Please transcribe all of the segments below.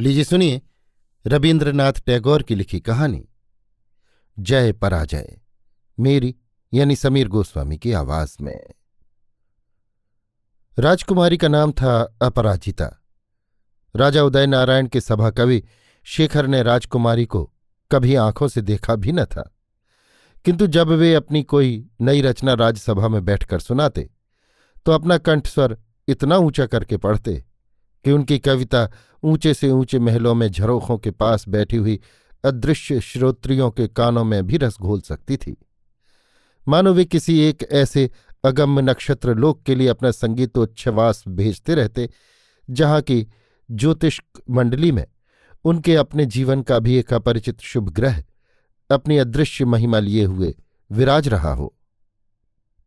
लीजिए सुनिए रविन्द्रनाथ टैगोर की लिखी कहानी। जय पराजय, मेरी यानी समीर गोस्वामी की आवाज़ में। राजकुमारी का नाम था अपराजिता। राजा उदय नारायण के सभा कवि शेखर ने राजकुमारी को कभी आँखों से देखा भी न था। किंतु जब वे अपनी कोई नई रचना राज्यसभा में बैठकर सुनाते तो अपना कंठस्वर इतना ऊँचा करके पढ़ते कि उनकी कविता ऊँचे से ऊँचे महलों में झरोखों के पास बैठी हुई अदृश्य श्रोत्रियों के कानों में भी रस घोल सकती थी। मानो वे किसी एक ऐसे अगम्य नक्षत्र लोक के लिए अपना संगीतोच्छवास भेजते रहते, जहाँ की ज्योतिष मंडली में उनके अपने जीवन का भी एक अपरिचित शुभ ग्रह अपनी अदृश्य महिमा लिए हुए विराज रहा हो।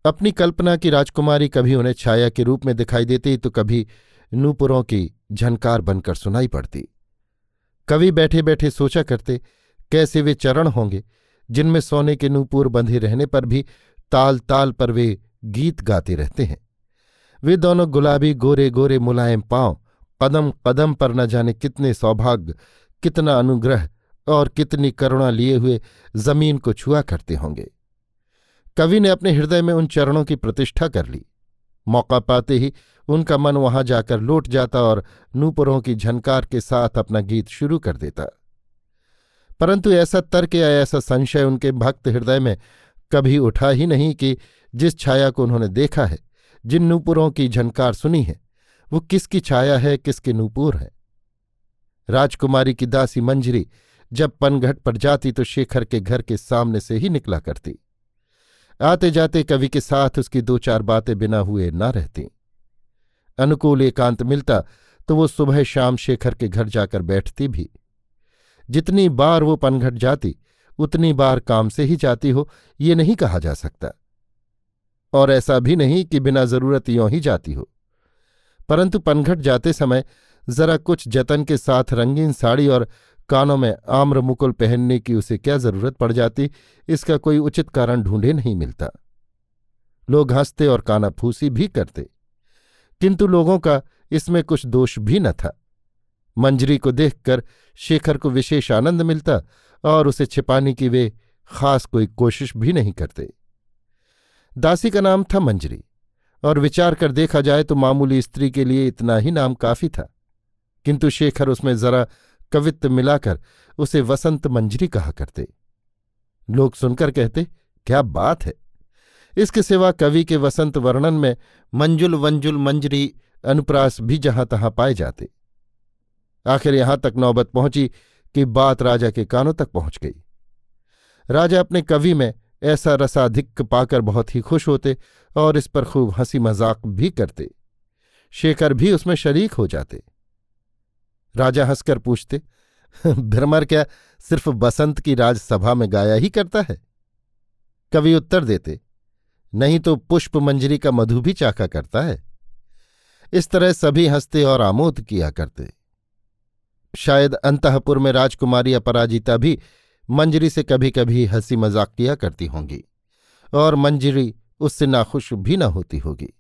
अपनी कल्पना की राजकुमारी कभी उन्हें छाया के रूप में दिखाई देती तो कभी नूपुरों की झनकार बनकर सुनाई पड़ती। कवि बैठे बैठे सोचा करते, कैसे वे चरण होंगे, जिनमें सोने के नूपुर बंधे रहने पर भी ताल ताल पर वे गीत गाते रहते हैं। वे दोनों गुलाबी गोरे गोरे मुलायम पाँव कदम कदम पर न जाने कितने सौभाग्य, कितना अनुग्रह और कितनी करुणा लिए हुए ज़मीन को छुआ करते होंगे। कवि ने अपने हृदय में उन चरणों की प्रतिष्ठा कर ली। मौका पाते ही उनका मन वहाँ जाकर लौट जाता और नूपुरों की झनकार के साथ अपना गीत शुरू कर देता। परंतु ऐसा तर्क या ऐसा संशय उनके भक्त हृदय में कभी उठा ही नहीं कि जिस छाया को उन्होंने देखा है, जिन नूपुरों की झनकार सुनी है, वो किसकी छाया है, किसके नूपुर है? राजकुमारी की दासी मंजरी जब पनघट पर जाती तो शेखर के घर के सामने से ही निकला करती। आते जाते कवि के साथ उसकी दो चार बातें बिना हुए ना रहती। अनुकूल एकांत मिलता तो वो सुबह शाम शेखर के घर जाकर बैठती भी। जितनी बार वो पनघट जाती, उतनी बार काम से ही जाती हो, ये नहीं कहा जा सकता। और ऐसा भी नहीं कि बिना ज़रूरत यों ही जाती हो। परंतु पनघट जाते समय जरा कुछ जतन के साथ रंगीन साड़ी और कानों में आम्र मुकुल पहनने की उसे क्या ज़रूरत पड़ जाती, इसका कोई उचित कारण ढूंढे नहीं मिलता। लोग हँसते और काना फूसी भी करते। किंतु लोगों का इसमें कुछ दोष भी न था। मंजरी को देखकर शेखर को विशेष आनंद मिलता और उसे छिपाने की वे खास कोई कोशिश भी नहीं करते। दासी का नाम था मंजरी, और विचार कर देखा जाए तो मामूली स्त्री के लिए इतना ही नाम काफ़ी था। किंतु शेखर उसमें जरा कवित्व मिलाकर उसे वसंत मंजरी कहा करते। लोग सुनकर कहते, क्या बात है! इसके सिवा कवि के वसंत वर्णन में मंजुल वंजुल मंजरी अनुप्रास भी जहाँ तहां पाए जाते। आखिर यहाँ तक नौबत पहुँची कि बात राजा के कानों तक पहुँच गई। राजा अपने कवि में ऐसा रसाधिक्य पाकर बहुत ही खुश होते और इस पर खूब हँसी मज़ाक भी करते। शेखर भी उसमें शरीक हो जाते। राजा हंसकर पूछते भ्रमर क्या सिर्फ़ बसंत की राजसभा में गाया ही करता है? कवि उत्तर देते नहीं तो पुष्प मंजरी का मधु भी चाखा करता है। इस तरह सभी हँसते और आमोद किया करते। शायद अंतपुर में राजकुमारी अपराजिता भी मंजरी से कभी कभी हँसी मज़ाक किया करती होंगी, और मंजरी उससे नाखुश भी न होती होगी।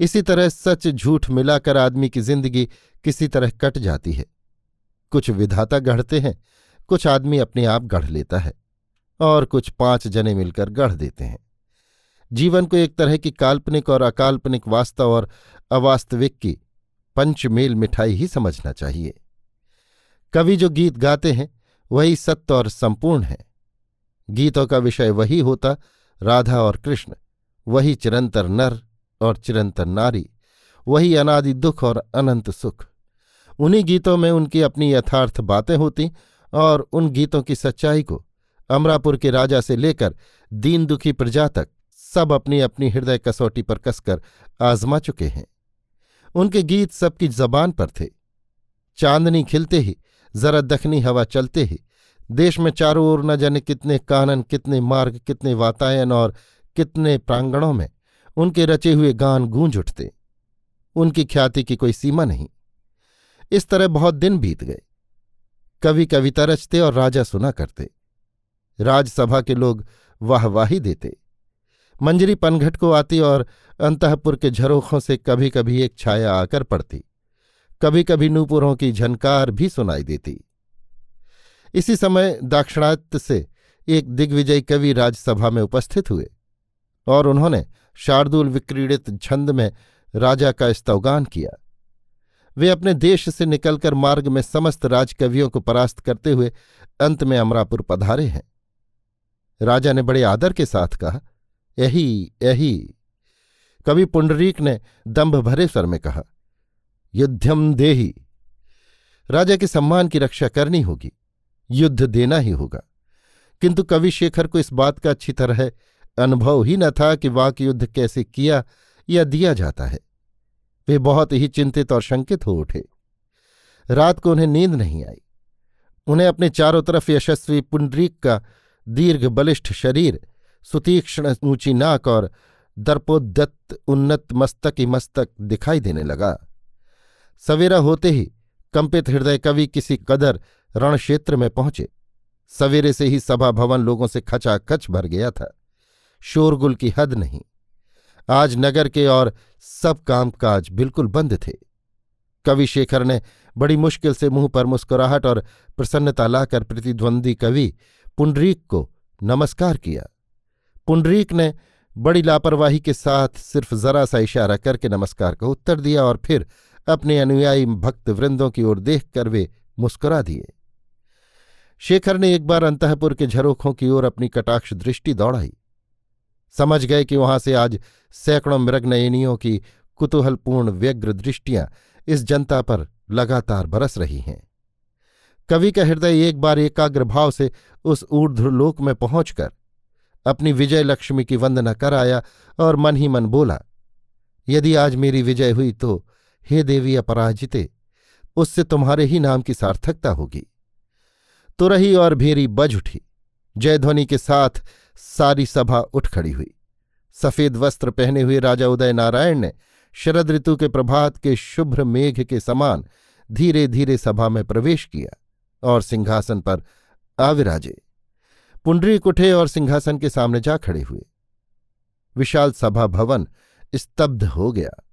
इसी तरह सच झूठ मिलाकर आदमी की ज़िंदगी किसी तरह कट जाती है। कुछ विधाता गढ़ते हैं, कुछ आदमी अपने आप गढ़ लेता है, और कुछ पाँच जने मिलकर गढ़ देते हैं। जीवन को एक तरह की काल्पनिक और अकाल्पनिक वास्तव और अवास्तविक की पंचमेल मिठाई ही समझना चाहिए। कवि जो गीत गाते हैं, वही सत्य और संपूर्ण है। गीतों का विषय वही होता, राधा और कृष्ण, वही चिरंतर नर और चिरंतर नारी, वही अनादि दुख और अनंत सुख। उन्हीं गीतों में उनकी अपनी यथार्थ बातें होती और उन गीतों की सच्चाई को अमरापुर के राजा से लेकर दीन दुखी प्रजा तक सब अपनी अपनी हृदय कसौटी पर कसकर आजमा चुके हैं। उनके गीत सबकी जबान पर थे। चांदनी खिलते ही, जरा दखनी हवा चलते ही, देश में चारों ओर न जाने कितने कानन, कितने मार्ग, कितने वातायन और कितने प्रांगणों में उनके रचे हुए गान गूंज उठते। उनकी ख्याति की कोई सीमा नहीं। इस तरह बहुत दिन बीत गए। कवि कविता रचते और राजा सुना करते। राजसभा के लोग वाहवाही देते। मंजरी पनघट को आती और अंतपुर के झरोखों से कभी कभी एक छाया आकर पड़ती। कभी कभी नूपुरों की झनकार भी सुनाई देती। इसी समय दाक्षिणात्य से एक दिग्विजय कवि राज्यसभा में उपस्थित हुए और उन्होंने शार्दुल विक्रीडित छंद में राजा का स्तवगान किया। वे अपने देश से निकलकर मार्ग में समस्त राजकवियों को परास्त करते हुए अंत में अमरापुर पधारे हैं। राजा ने बड़े आदर के साथ कहा यही यही कवि पुंडरीक ने दंभ भरे स्वर में कहा, युद्धम देही। राजा के सम्मान की रक्षा करनी होगी, युद्ध देना ही होगा। किंतु कवि शेखर को इस बात का अच्छी तरह अनुभव ही न था कि वाक युद्ध कैसे किया या दिया जाता है। वे बहुत ही चिंतित और शंकित हो उठे। रात को उन्हें नींद नहीं आई। उन्हें अपने चारों तरफ़ यशस्वी पुंडरीक का दीर्घ बलिष्ठ शरीर सुतीक्ष्ण ऊँची नाक और दर्पोद्यत उन्नत मस्तक ही मस्तक दिखाई देने लगा। सवेरा होते ही कंपित हृदय कवि किसी कदर रणक्षेत्र में पहुँचे। सवेरे से ही सभा भवन लोगों से खचाखच भर गया था। शोरगुल की हद नहीं। आज नगर के और सब कामकाज बिल्कुल बंद थे। कवि शेखर ने बड़ी मुश्किल से मुँह पर मुस्कुराहट और प्रसन्नता लाकर प्रतिद्वंदी कवि पुंडरीक को नमस्कार किया। पुंडरीक ने बड़ी लापरवाही के साथ सिर्फ़ जरा सा इशारा करके नमस्कार का उत्तर दिया और फिर अपने अनुयायी भक्त वृंदों की ओर देख कर वे मुस्कुरा दिए। शेखर ने एक बार अंतपुर के झरोखों की ओर अपनी कटाक्ष दृष्टि दौड़ाई। समझ गए कि वहाँ से आज सैकड़ों मृगनयनियों की कुतूहलपूर्ण व्यग्र दृष्टियाँ इस जनता पर लगातार बरस रही हैं। कवि का हृदय एक बार एकाग्र भाव से उस ऊर्ध्वलोक में पहुंचकर अपनी विजय लक्ष्मी की वंदना कर आया और मन ही मन बोला, यदि आज मेरी विजय हुई तो हे देवी अपराजिते, उससे तुम्हारे ही नाम की सार्थकता होगी तुरही और भेरी बज उठी। जयध्वनि के साथ सारी सभा उठ खड़ी हुई। सफ़ेद वस्त्र पहने हुए राजा उदय नारायण ने शरद ऋतु के प्रभात के शुभ्र मेघ के समान धीरे धीरे सभा में प्रवेश किया और सिंहासन पर आविराजे पुंडरीक उठे और सिंहासन के सामने जा खड़े हुए। विशाल सभा भवन स्तब्ध हो गया।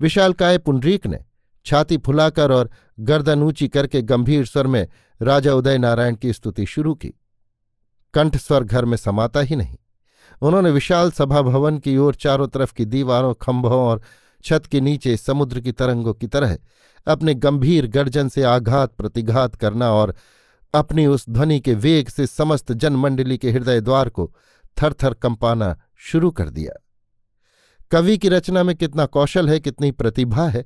विशाल काय पुंडरीक ने छाती फुलाकर और गर्दन ऊँची करके गंभीर स्वर में राजा उदय नारायण की स्तुति शुरू की। कंठ स्वर घर में समाता ही नहीं। उन्होंने विशाल सभा भवन की ओर चारों तरफ़ की दीवारों, खंभों और छत के नीचे समुद्र की तरंगों की तरह अपने गंभीर गर्जन से आघात, प्रतिघात करना और अपनी उस ध्वनि के वेग से समस्त जनमंडली के हृदय द्वार को थर थर कंपाना शुरू कर दिया। कवि की रचना में कितना कौशल है, कितनी प्रतिभा है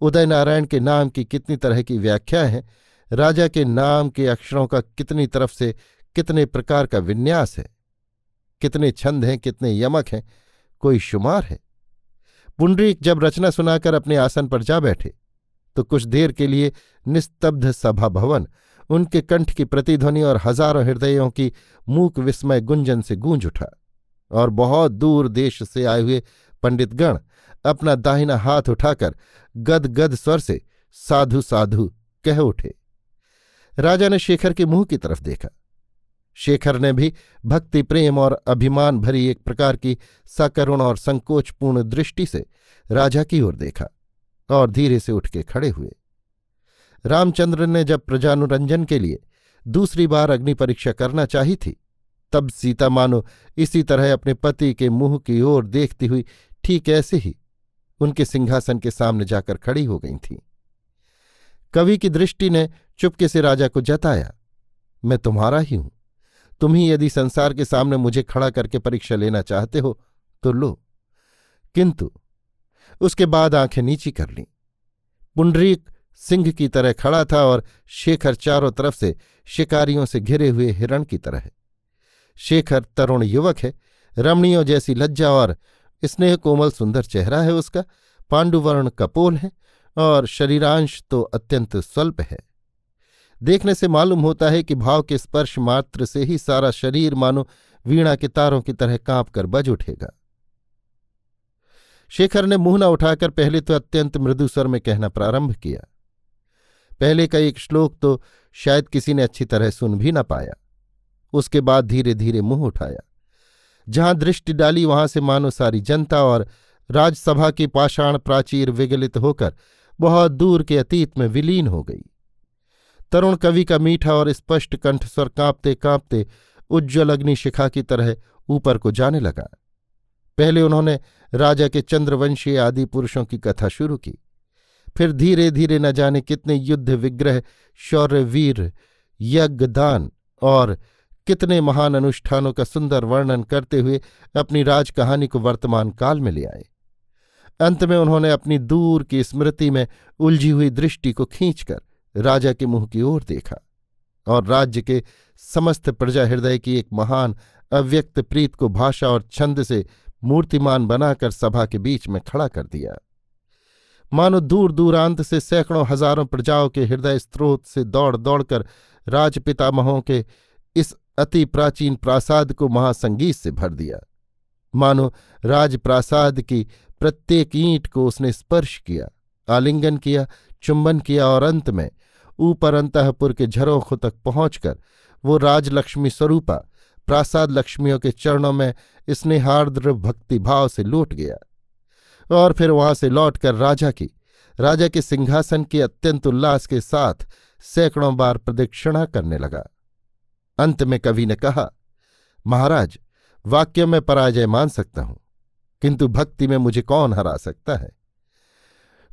उदय नारायण के नाम की कितनी तरह की व्याख्या है, राजा के नाम के अक्षरों का कितनी तरफ़ से कितने प्रकार का विन्यास है, कितने छंद हैं, कितने यमक हैं, कोई शुमार है। पुंडरीक जब रचना सुनाकर अपने आसन पर जा बैठे तो कुछ देर के लिए निस्तब्ध सभा भवन उनके कंठ की प्रतिध्वनि और हज़ारों हृदयों की मूक विस्मय गुंजन से गूंज उठा और बहुत दूर देश से आए हुए पंडितगण अपना दाहिना हाथ उठाकर गद गद स्वर से, साधु साधु, कह उठे। राजा ने शेखर के मुँह की तरफ़ देखा। शेखर ने भी भक्ति, प्रेम और अभिमान भरी एक प्रकार की सकरुण और संकोचपूर्ण दृष्टि से राजा की ओर देखा और धीरे से उठ के खड़े हुए। रामचंद्र ने जब प्रजानुरंजन के लिए दूसरी बार अग्नि परीक्षा करना चाही थी, तब सीता मानो इसी तरह अपने पति के मुँह की ओर देखती हुई ठीक ऐसे ही उनके सिंहासन के सामने जाकर खड़ी हो गई थी। कवि की दृष्टि ने चुपके से राजा को जताया, मैं तुम्हारा ही हूँ। तुम ही यदि संसार के सामने मुझे खड़ा करके परीक्षा लेना चाहते हो तो लो। किंतु उसके बाद आँखें नीची कर लीं। पुंडरीक सिंह की तरह खड़ा था और शेखर चारों तरफ़ से शिकारियों से घिरे हुए हिरण की तरह है। शेखर तरुण युवक है, रमणियों जैसी लज्जा और स्नेह कोमल सुंदर चेहरा है उसका। पांडुवर्ण कपोल है और शरीरांश तो अत्यंत स्वल्प है। देखने से मालूम होता है कि भाव के स्पर्श मात्र से ही सारा शरीर मानो वीणा के तारों की तरह काँप कर बज उठेगा। शेखर ने मुँह न उठाकर पहले तो अत्यंत मृदु स्वर में कहना प्रारंभ किया। पहले का एक श्लोक तो शायद किसी ने अच्छी तरह सुन भी न पाया। उसके बाद धीरे धीरे मुँह उठाया। जहाँ दृष्टि डाली, वहाँ से मानो सारी जनता और राजसभा की पाषाण प्राचीर विगलित होकर बहुत दूर के अतीत में विलीन हो गई। तरुण कवि का मीठा और स्पष्ट कंठ स्वर कांपते कांपते उज्ज्वल अग्निशिखा की तरह ऊपर को जाने लगा। पहले उन्होंने राजा के चंद्रवंशी आदि पुरुषों की कथा शुरू की। फिर धीरे धीरे न जाने कितने युद्ध विग्रह शौर्य वीर यज्ञ दान और कितने महान अनुष्ठानों का सुंदर वर्णन करते हुए अपनी राज कहानी को वर्तमान काल में ले आए। अंत में उन्होंने अपनी दूर की स्मृति में उलझी हुई दृष्टि को खींचकर राजा के मुँह की ओर देखा और राज्य के समस्त प्रजा हृदय की एक महान अव्यक्त प्रीत को भाषा और छंद से मूर्तिमान बनाकर सभा के बीच में खड़ा कर दिया। मानो दूर दूरांत से सैकड़ों हज़ारों प्रजाओं के हृदय स्त्रोत से दौड़ दौड़कर राजपितामहों के इस अति प्राचीन प्रासाद को महासंगीत से भर दिया। मानो राजप्रासाद की प्रत्येक ईंट को उसने स्पर्श किया, आलिंगन किया, चुंबन किया और अंत में ऊपर अंतपुर के झरोखों तक पहुंचकर वो राजलक्ष्मी स्वरूपा, प्रासाद लक्ष्मियों के चरणों में स्नेहार्द्र भक्तिभाव से लौट गया। और फिर वहाँ से लौटकर राजा की, राजा के सिंहासन की अत्यंत उल्लास के साथ सैकड़ों बार प्रदक्षिणा करने लगा। अंत में कवि ने कहा, महाराज, वाक्य में पराजय मान सकता हूँ, किंतु भक्ति में मुझे कौन हरा सकता है?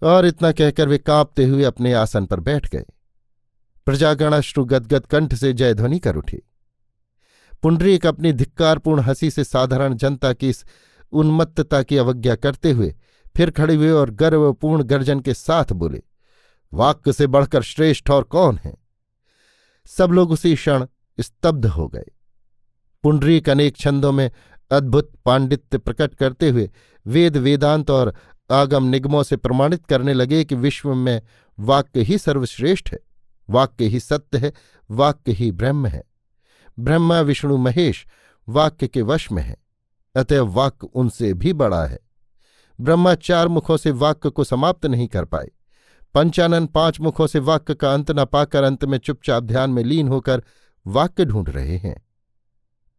और इतना कहकर वे कांपते हुए अपने आसन पर बैठ गए। प्रजागणाश्रु गदगद कंठ से जयध्वनि कर उठी। पुंडरीक अपनी धिक्कारपूर्ण हँसी से साधारण जनता की इस उन्मत्तता की अवज्ञा करते हुए फिर खड़े हुए और गर्वपूर्ण गर्जन के साथ बोले, वाक्य से बढ़कर श्रेष्ठ और कौन है? सब लोग उसी क्षण स्तब्ध हो गए। पुंडरीक अनेक छंदों में अद्भुत पांडित्य प्रकट करते हुए वेद वेदांत और आगम निगमों से प्रमाणित करने लगे कि विश्व में वाक्य ही सर्वश्रेष्ठ है, वाक्य ही सत्य है, वाक्य ही ब्रह्म है। ब्रह्मा, विष्णु, महेश वाक्य के वश में है, अतएव वाक्य उनसे भी बड़ा है। ब्रह्मा चार मुखों से वाक्य को समाप्त नहीं कर पाए। पंचानन पाँच मुखों से वाक्य का अंत न पाकर अंत में चुपचाप ध्यान में लीन होकर वाक्य ढूंढ रहे हैं।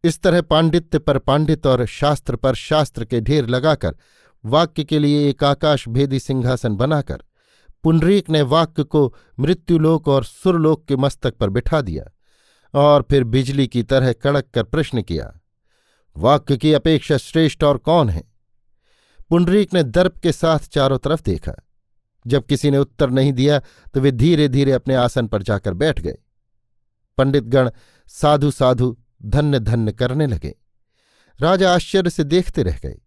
इस तरह पांडित्य पर पांडित और शास्त्र पर शास्त्र के ढेर लगाकर वाक्य के लिए एक आकाश भेदी सिंहासन बनाकर पुंडरीक ने वाक्य को मृत्युलोक और सुरलोक के मस्तक पर बिठा दिया और फिर बिजली की तरह कड़क कर प्रश्न किया, वाक्य की अपेक्षा श्रेष्ठ और कौन है? पुंडरीक ने दर्प के साथ चारों तरफ़ देखा। जब किसी ने उत्तर नहीं दिया तो वे धीरे धीरे अपने आसन पर जाकर बैठ गए। पंडितगण साधु साधु धन्य धन्य करने लगे। राजा आश्चर्य से देखते रह गए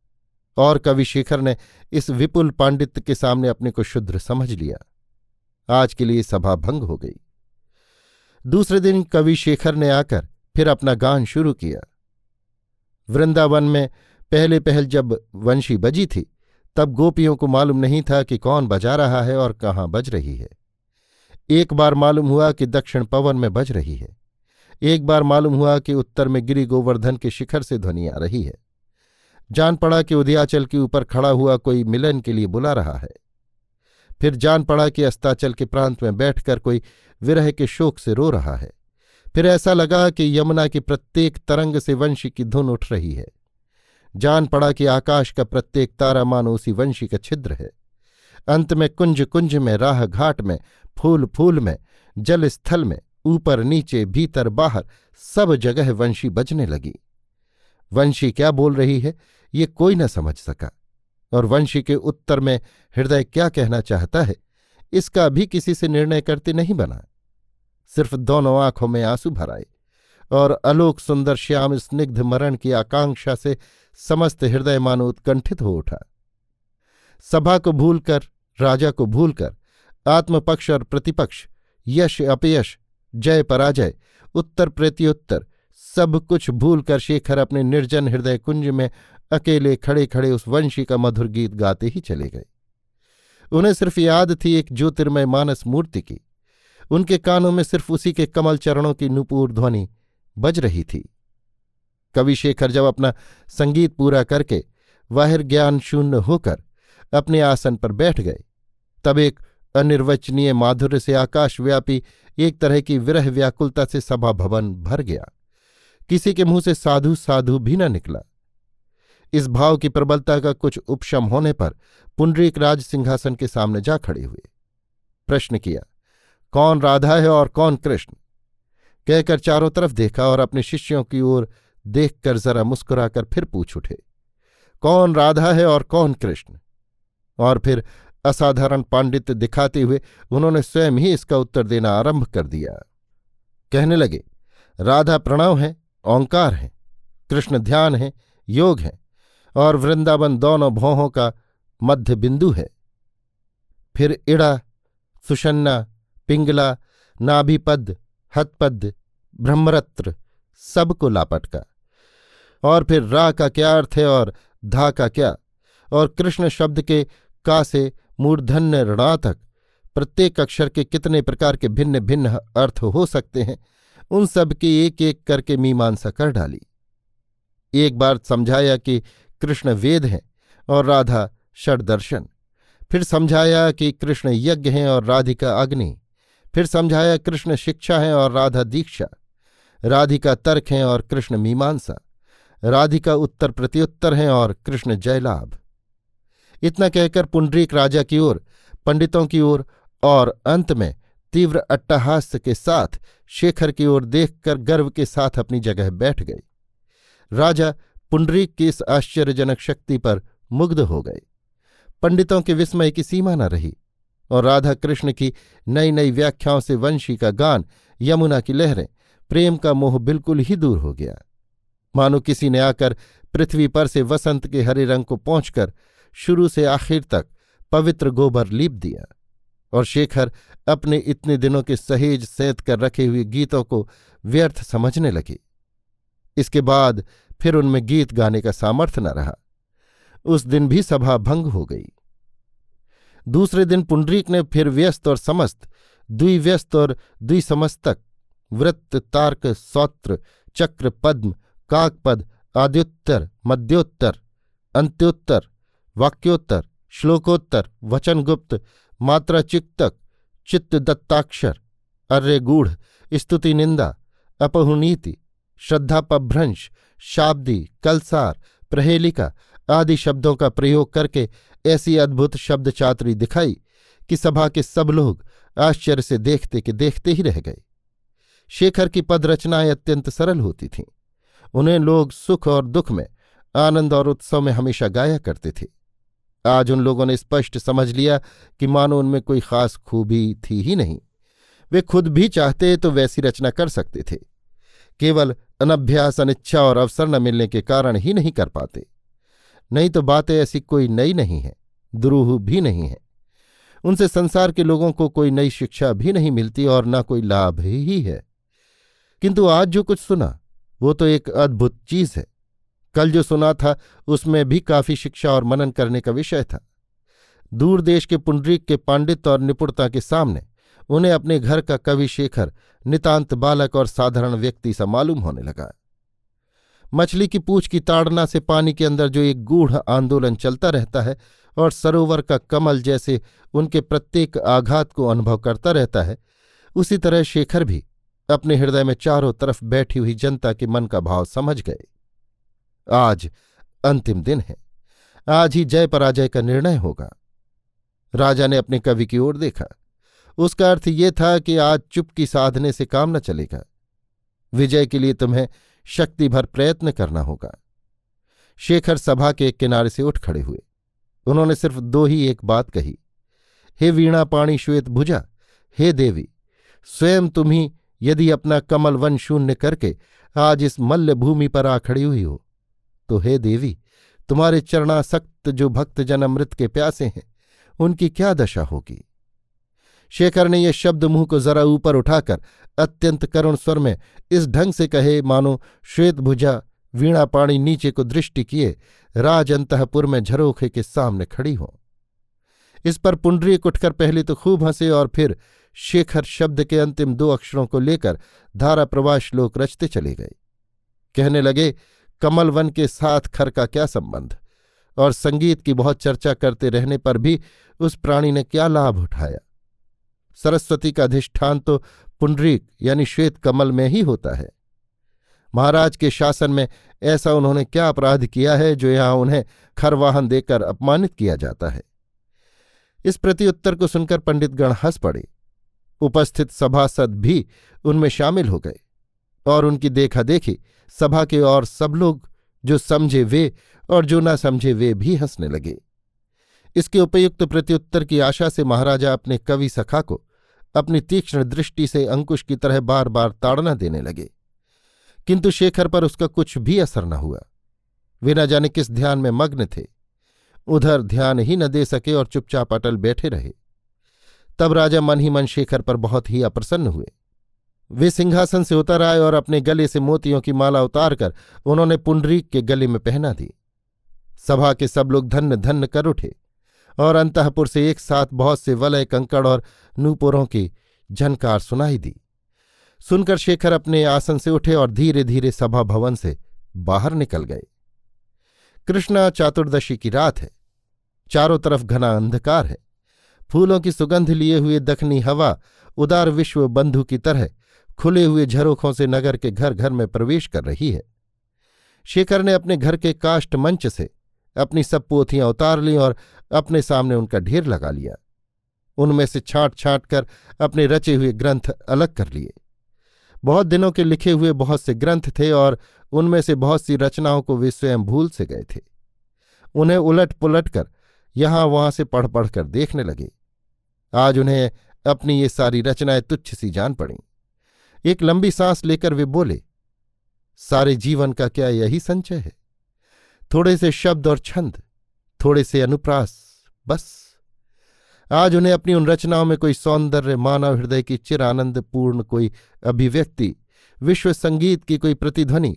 और कवि शेखर ने इस विपुल पांडित्य के सामने अपने को शुद्र समझ लिया। आज के लिए सभा भंग हो गई। दूसरे दिन कवि शेखर ने आकर फिर अपना गान शुरू किया। वृंदावन में पहले पहल जब वंशी बजी थी, तब गोपियों को मालूम नहीं था कि कौन बजा रहा है और कहाँ बज रही है। एक बार मालूम हुआ कि दक्षिण पवन में बज रही है। एक बार मालूम हुआ कि उत्तर में गिरी गोवर्धन के शिखर से ध्वनि आ रही है। जान पड़ा कि उदयाचल के ऊपर खड़ा हुआ कोई मिलन के लिए बुला रहा है। फिर जान पड़ा कि अस्ताचल के प्रांत में बैठकर कोई विरह के शोक से रो रहा है। फिर ऐसा लगा कि यमुना की प्रत्येक तरंग से वंशी की धुन उठ रही है। जान पड़ा कि आकाश का प्रत्येक तारा मानो उसी वंशी का छिद्र है। अंत में कुंज कुंज में राह घाट में फूल फूल में जल स्थल में ऊपर नीचे भीतर बाहर सब जगह वंशी बजने लगी। वंशी क्या बोल रही है, ये कोई न समझ सका। और वंशी के उत्तर में, हृदय क्या कहना चाहता है, इसका भी किसी से निर्णय करते नहीं बना। सिर्फ़ दोनों आँखों में आँसू भराए और अलोक सुंदर श्याम स्निग्ध मरण की आकांक्षा से समस्त हृदय मानो उत्कंठित हो उठा। सभा को भूलकर, राजा को भूलकर, आत्मपक्ष और प्रतिपक्ष, यश अपयश, जय पराजय, उत्तर प्रत्युत्तर, सब कुछ भूलकर शेखर अपने निर्जन हृदय कुंज में अकेले खड़े खड़े उस वंशी का मधुर गीत गाते ही चले गए। उन्हें सिर्फ़ याद थी एक ज्योतिर्मय मानस मूर्ति की। उनके कानों में सिर्फ़ उसी के कमल चरणों की नुपुर ध्वनि बज रही थी। कवि शेखर जब अपना संगीत पूरा करके वाहिर ज्ञान शून्य होकर अपने आसन पर बैठ गए, तब एक अनिर्वचनीय माधुर्य से आकाशव्यापी एक तरह की विरह व्याकुलता से सभा भवन भर गया। किसी के मुँह से साधु साधु भी न निकला। इस भाव की प्रबलता का कुछ उपशम होने पर पुंडरीक राज सिंहासन के सामने जा खड़े हुए। प्रश्न किया, कौन राधा है और कौन कृष्ण? कहकर चारों तरफ़ देखा और अपने शिष्यों की ओर देखकर जरा मुस्कुराकर फिर पूछ उठे, कौन राधा है और कौन कृष्ण? और फिर असाधारण पांडित्य दिखाते हुए उन्होंने स्वयं ही इसका उत्तर देना आरंभ कर दिया। कहने लगे, राधा प्रणव है, ओंकार है, कृष्ण ध्यान है, योग है, और वृंदावन दोनों भौहों का मध्य बिंदु है। फिर इड़ा, सुषन्ना, पिंगला, नाभिपद, हतपद, ब्रह्मरत्र, सबको लापटका। और फिर रा का क्या अर्थ है और धा का क्या? और कृष्ण शब्द के का से मूर्धन्य ऋणा तक, प्रत्येक अक्षर के कितने प्रकार के भिन्न भिन्न अर्थ हो सकते हैं, उन सब की एक एक करके मीमांसा कर डाली। एक बार समझाया कि कृष्ण वेद हैं और राधा षडदर्शन फिर समझाया कि कृष्ण यज्ञ हैं और राधिका अग्नि। फिर समझाया कृष्ण शिक्षा है और राधा दीक्षा। राधिका तर्क हैं और कृष्ण मीमांसा। राधिका उत्तर प्रत्युत्तर हैं और कृष्ण जयलाभ। इतना कहकर पुंडरीक राजा की ओर, पंडितों की ओर और और अंत में तीव्र अट्टहास्य के साथ शेखर की ओर देखकर गर्व के साथ अपनी जगह बैठ गए राजा पुंडरीक की इस आश्चर्यजनक शक्ति पर मुग्ध हो गए। पंडितों के विस्मय की सीमा न रही और राधा कृष्ण की नई नई व्याख्याओं से वंशी का गान, यमुना की लहरें, प्रेम का मोह बिल्कुल ही दूर हो गया। मानो किसी ने आकर पृथ्वी पर से वसंत के हरे रंग को पहुंचकर शुरू से आखिर तक पवित्र गोबर लीप दिया और शेखर अपने इतने दिनों के सहेज सेत कर रखे हुए गीतों को व्यर्थ समझने लगे। इसके बाद फिर उनमें गीत गाने का सामर्थ्य न रहा। उस दिन भी सभा भंग हो गई। दूसरे दिन पुंडरीक ने फिर व्यस्त और समस्त, द्विव्यस्त और द्विसमस्तक, वृत्त, तार्क, सौत्र, चक्र, पद्म काकपद, आद्योत्तर मध्योत्तर अंत्योत्तर, वाक्योत्तर, श्लोकोत्तर, वचनगुप्त मात्राचिक्तक चित्त दत्ताक्षर अर्यगूढ़ स्तुति निंदा अपहुनीति, श्रद्धापभ्रंश, शाब्दी, कलसार, प्रहेलिका आदि शब्दों का प्रयोग करके ऐसी अद्भुत शब्द चातरी दिखाई कि सभा के सब लोग आश्चर्य से देखते के देखते ही रह गए। शेखर की पदरचनाएँ अत्यंत सरल होती थीं। उन्हें लोग सुख और दुख में, आनंद और उत्सव में हमेशा गाया करते थे। आज उन लोगों ने स्पष्ट समझ लिया कि मानो उनमें कोई खास खूबी थी ही नहीं। वे खुद भी चाहते तो वैसी रचना कर सकते थे। केवल अनभ्यास, अनिच्छा और अवसर न मिलने के कारण ही नहीं कर पाते। नहीं तो बातें ऐसी कोई नई नहीं है, द्रूह भी नहीं है। उनसे संसार के लोगों को कोई नई शिक्षा भी नहीं मिलती और न कोई लाभ ही है। किंतु आज जो कुछ सुना वो तो एक अद्भुत चीज़ है। कल जो सुना था, उसमें भी काफ़ी शिक्षा और मनन करने का विषय था। दूर देश के पुंडरीक के पांडित्य और निपुणता के सामने, उन्हें अपने घर का कवि शेखर, नितांत बालक और साधारण व्यक्ति सा मालूम होने लगा। मछली की पूछ की ताड़ना से पानी के अंदर जो एक गूढ़ आंदोलन चलता रहता है और सरोवर का कमल जैसे उनके प्रत्येक आघात को अनुभव करता रहता है, उसी तरह शेखर भी अपने हृदय में चारों तरफ़ बैठी हुई जनता के मन का भाव समझ गए। आज अंतिम दिन है। आज ही जय पराजय का निर्णय होगा। राजा ने अपने कवि की ओर देखा। उसका अर्थ ये था कि आज चुपकी साधने से काम न चलेगा। विजय के लिए तुम्हें शक्ति भर प्रयत्न करना होगा। शेखर सभा के एक किनारे से उठ खड़े हुए। उन्होंने सिर्फ़ दो ही एक बात कही। हे वीणा पाणी श्वेत भुजा, हे देवी, स्वयं तुम्ही यदि अपना कमल वन शून्य करके आज इस मल्ल भूमि पर आ खड़ी हुई हो तो हे देवी, तुम्हारे चरणासक्त जो भक्तजन अमृत के प्यासे हैं, उनकी क्या दशा होगी? शेखर ने यह शब्द मुँह को जरा ऊपर उठाकर अत्यंत करुण स्वर में इस ढंग से कहे, मानो श्वेत भुजा वीणा पाणी नीचे को दृष्टि किए राज अंतपुर में झरोखे के सामने खड़ी हो। इस पर पुंडरी उठकर पहले तो खूब हंसे और फिर शेखर शब्द के अंतिम दो अक्षरों को लेकर धारा प्रवाह श्लोक रचते चले गए। कहने लगे कमल वन के साथ खर का क्या संबंध? और संगीत की बहुत चर्चा करते रहने पर भी उस प्राणी ने क्या लाभ उठाया? सरस्वती का अधिष्ठान तो पुंडरीक यानी श्वेत कमल में ही होता है। महाराज के शासन में ऐसा उन्होंने क्या अपराध किया है जो यहाँ उन्हें खरवाहन देकर अपमानित किया जाता है? इस प्रत्युत्तर को सुनकर पंडित गण हंस पड़े। उपस्थित सभासद भी उनमें शामिल हो गए और उनकी देखा देखी सभा के और सब लोग जो समझे वे और जो ना समझे वे भी हंसने लगे। इसके उपयुक्त प्रत्युत्तर की आशा से महाराजा अपने कवि सखा को अपनी तीक्ष्ण दृष्टि से अंकुश की तरह बार बार ताड़ना देने लगे। किंतु शेखर पर उसका कुछ भी असर न हुआ। वे न जाने किस ध्यान में मग्न थे। उधर ध्यान ही न दे सके और चुपचाप अटल बैठे रहे। तब राजा मन ही मन शेखर पर बहुत ही अप्रसन्न हुए। वे सिंहासन से उतर आए और अपने गले से मोतियों की माला उतारकर उन्होंने पुंडरीक के गले में पहना दी। सभा के सब लोग धन्य धन्य कर उठे और अंतपुर से एक साथ बहुत से वलय, कंकड़ और नूपुरों की झनकार सुनाई दी। सुनकर शेखर अपने आसन से उठे और धीरे धीरे सभा भवन से बाहर निकल गए। कृष्णा चातुर्दशी की रात है। चारों तरफ़ घना अंधकार है। फूलों की सुगंध लिए हुए दखनी हवा उदार विश्व बंधु की तरह खुले हुए झरोखों से नगर के घर घर में प्रवेश कर रही है। शेखर ने अपने घर के काष्ट मंच से अपनी सब पोथियाँ उतार लीं और अपने सामने उनका ढेर लगा लिया। उनमें से छांट छांट कर अपने रचे हुए ग्रंथ अलग कर लिए। बहुत दिनों के लिखे हुए बहुत से ग्रंथ थे और उनमें से बहुत सी रचनाओं को वे स्वयं भूल से गए थे। उन्हें उलट पुलट कर यहाँ वहाँ से पढ़ पढ़ कर देखने लगे। आज उन्हें अपनी ये सारी रचनाएँ तुच्छ सी जान पड़ी। एक लंबी सांस लेकर वे बोले, सारे जीवन का क्या यही संचय है? थोड़े से शब्द और छंद, थोड़े से अनुप्रास, बस। आज उन्हें अपनी उन रचनाओं में कोई सौंदर्य, मानव हृदय की चिर आनंदपूर्ण कोई अभिव्यक्ति, विश्व संगीत की कोई प्रतिध्वनि,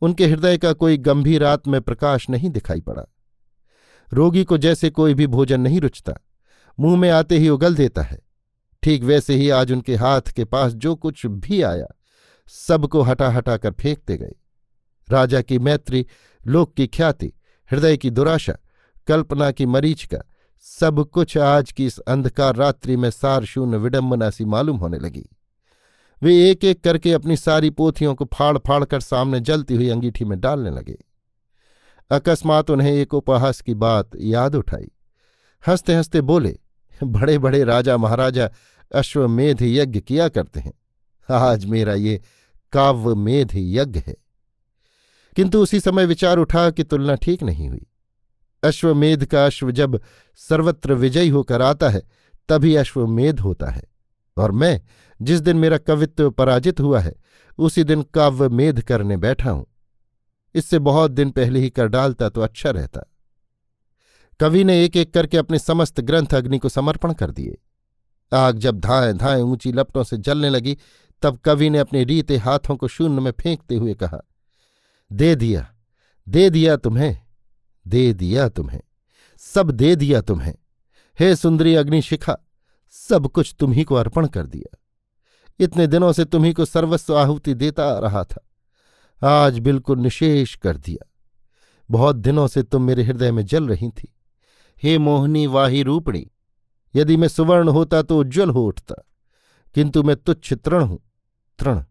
उनके हृदय का कोई गंभीर आत्म प्रकाश नहीं दिखाई पड़ा। रोगी को जैसे कोई भी भोजन नहीं रुचता। मुँह में आते ही उगल देता है। ठीक वैसे ही आज उनके हाथ के पास जो कुछ भी आया, सबको हटा हटा कर फेंकते गए। राजा की मैत्री, लोक की ख्याति, हृदय की दुराशा, कल्पना की मरीचिका सब कुछ आज की इस अंधकार रात्रि में सार शून्य विडम्बना सी मालूम होने लगी। वे एक एक करके अपनी सारी पोथियों को फाड़ फाड़ कर सामने जलती हुई अंगीठी में डालने लगे। अकस्मात उन्हें एक उपहास की बात याद उठाई। हँसते हँसते बोले बड़े बड़े राजा महाराजा अश्वमेध यज्ञ किया करते हैं। आज मेरा ये काव्यमेध यज्ञ है। किंतु उसी समय विचार उठा कि तुलना ठीक नहीं हुई। अश्वमेध का अश्व जब सर्वत्र विजयी होकर आता है, तभी अश्वमेध होता है। और मैं जिस दिन मेरा कवित्व पराजित हुआ है, उसी दिन काव्यमेध करने बैठा हूँ। इससे बहुत दिन पहले ही कर डालता तो अच्छा रहता। कवि ने एक एक करके अपने समस्त ग्रंथ अग्नि को समर्पण कर दिए। आग जब धाएँ धाएँ ऊँची लपटों से जलने लगी, तब कवि ने अपने रीते हाथों को शून्य में फेंकते हुए कहा, दे दिया दे दिया तुम्हें, दे दिया तुम्हें, सब दे दिया तुम्हें। हे सुंदरी अग्निशिखा, सब कुछ तुम्ही को अर्पण कर दिया। इतने दिनों से तुम्ही को सर्वस्व आहुति देता आ रहा था, आज बिल्कुल निशेष कर दिया। बहुत दिनों से तुम मेरे हृदय में जल रही थी। हे मोहनी वाही रूपणी, यदि मैं सुवर्ण होता तो उज्ज्वल हो उठता, किंतु मैं तुच्छ तृण हूँ, तृण।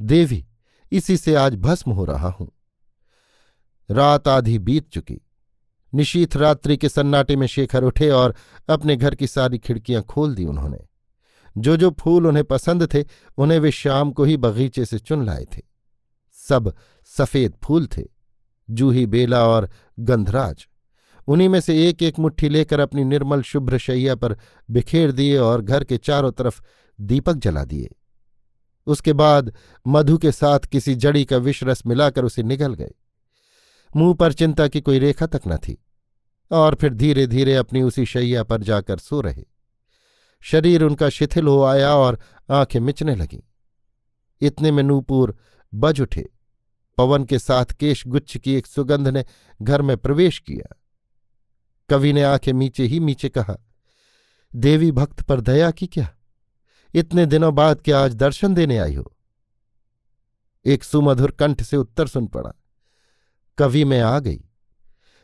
देवी, इसी से आज भस्म हो रहा हूँ। रात आधी बीत चुकी। निशीथ रात्रि के सन्नाटे में शेखर उठे और अपने घर की सारी खिड़कियाँ खोल दी उन्होंने। जो जो फूल उन्हें पसंद थे, उन्हें वे शाम को ही बगीचे से चुन लाए थे। सब सफ़ेद फूल थे, जूही बेला और गंधराज। उन्हीं में से एक एक मुट्ठी लेकर अपनी निर्मल शुभ्र शैया पर बिखेर दिए और घर के चारों तरफ़ दीपक जला दिए। उसके बाद मधु के साथ किसी जड़ी का विषरस मिलाकर उसे निगल गए। मुँह पर चिंता की कोई रेखा तक न थी और फिर धीरे धीरे अपनी उसी शैया पर जाकर सो रहे। शरीर उनका शिथिल हो आया और आँखें मिचने लगीं। इतने में नूपुर बज उठे। पवन के साथ केश गुच्छ की एक सुगंध ने घर में प्रवेश किया। कवि ने आँखें मीचे ही मीचे कहा, देवी भक्त पर दया की क्या? इतने दिनों बाद क्या आज दर्शन देने आई हो? एक सुमधुर कंठ से उत्तर सुन पड़ा। कवि में आ गई।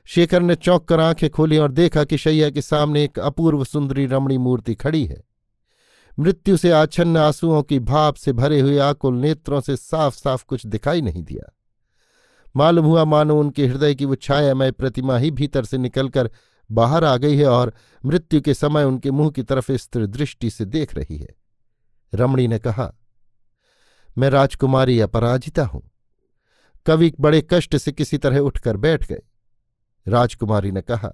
शेखर ने चौंक कर आँखें खोली और देखा कि शैया के सामने एक अपूर्व सुंदरी रमणी मूर्ति खड़ी है। मृत्यु से आच्छन्न आंसुओं की भाप से भरे हुए आकुल नेत्रों से साफ़ साफ़ कुछ दिखाई नहीं दिया। मालूम हुआ मानो उनके हृदय की वो छायामय प्रतिमा ही भीतर से निकलकर बाहर आ गई है और मृत्यु के समय उनके मुँह की तरफ़ स्थिर दृष्टि से देख रही है। रमणी ने कहा, मैं राजकुमारी अपराजिता हूँ। कवि बड़े कष्ट से किसी तरह उठकर बैठ गए। राजकुमारी ने कहा,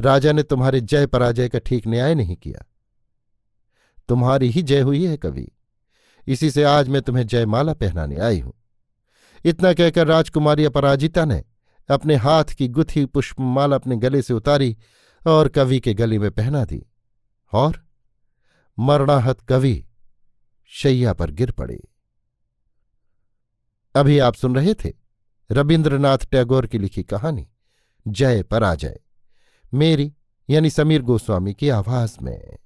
राजा ने तुम्हारे जय पराजय का ठीक न्याय नहीं किया। तुम्हारी ही जय हुई है कवि। इसी से आज मैं तुम्हें जयमाला पहनाने आई हूँ। इतना कहकर राजकुमारी अपराजिता ने अपने हाथ की गुथी पुष्पमाला अपने गले से उतारी और कवि के गले में पहना दी। और मरणाहत कवि शैया पर गिर पड़े। अभी आप सुन रहे थे रविन्द्रनाथ टैगोर की लिखी कहानी, जय पराजय मेरी यानी समीर गोस्वामी की आवाज़ में।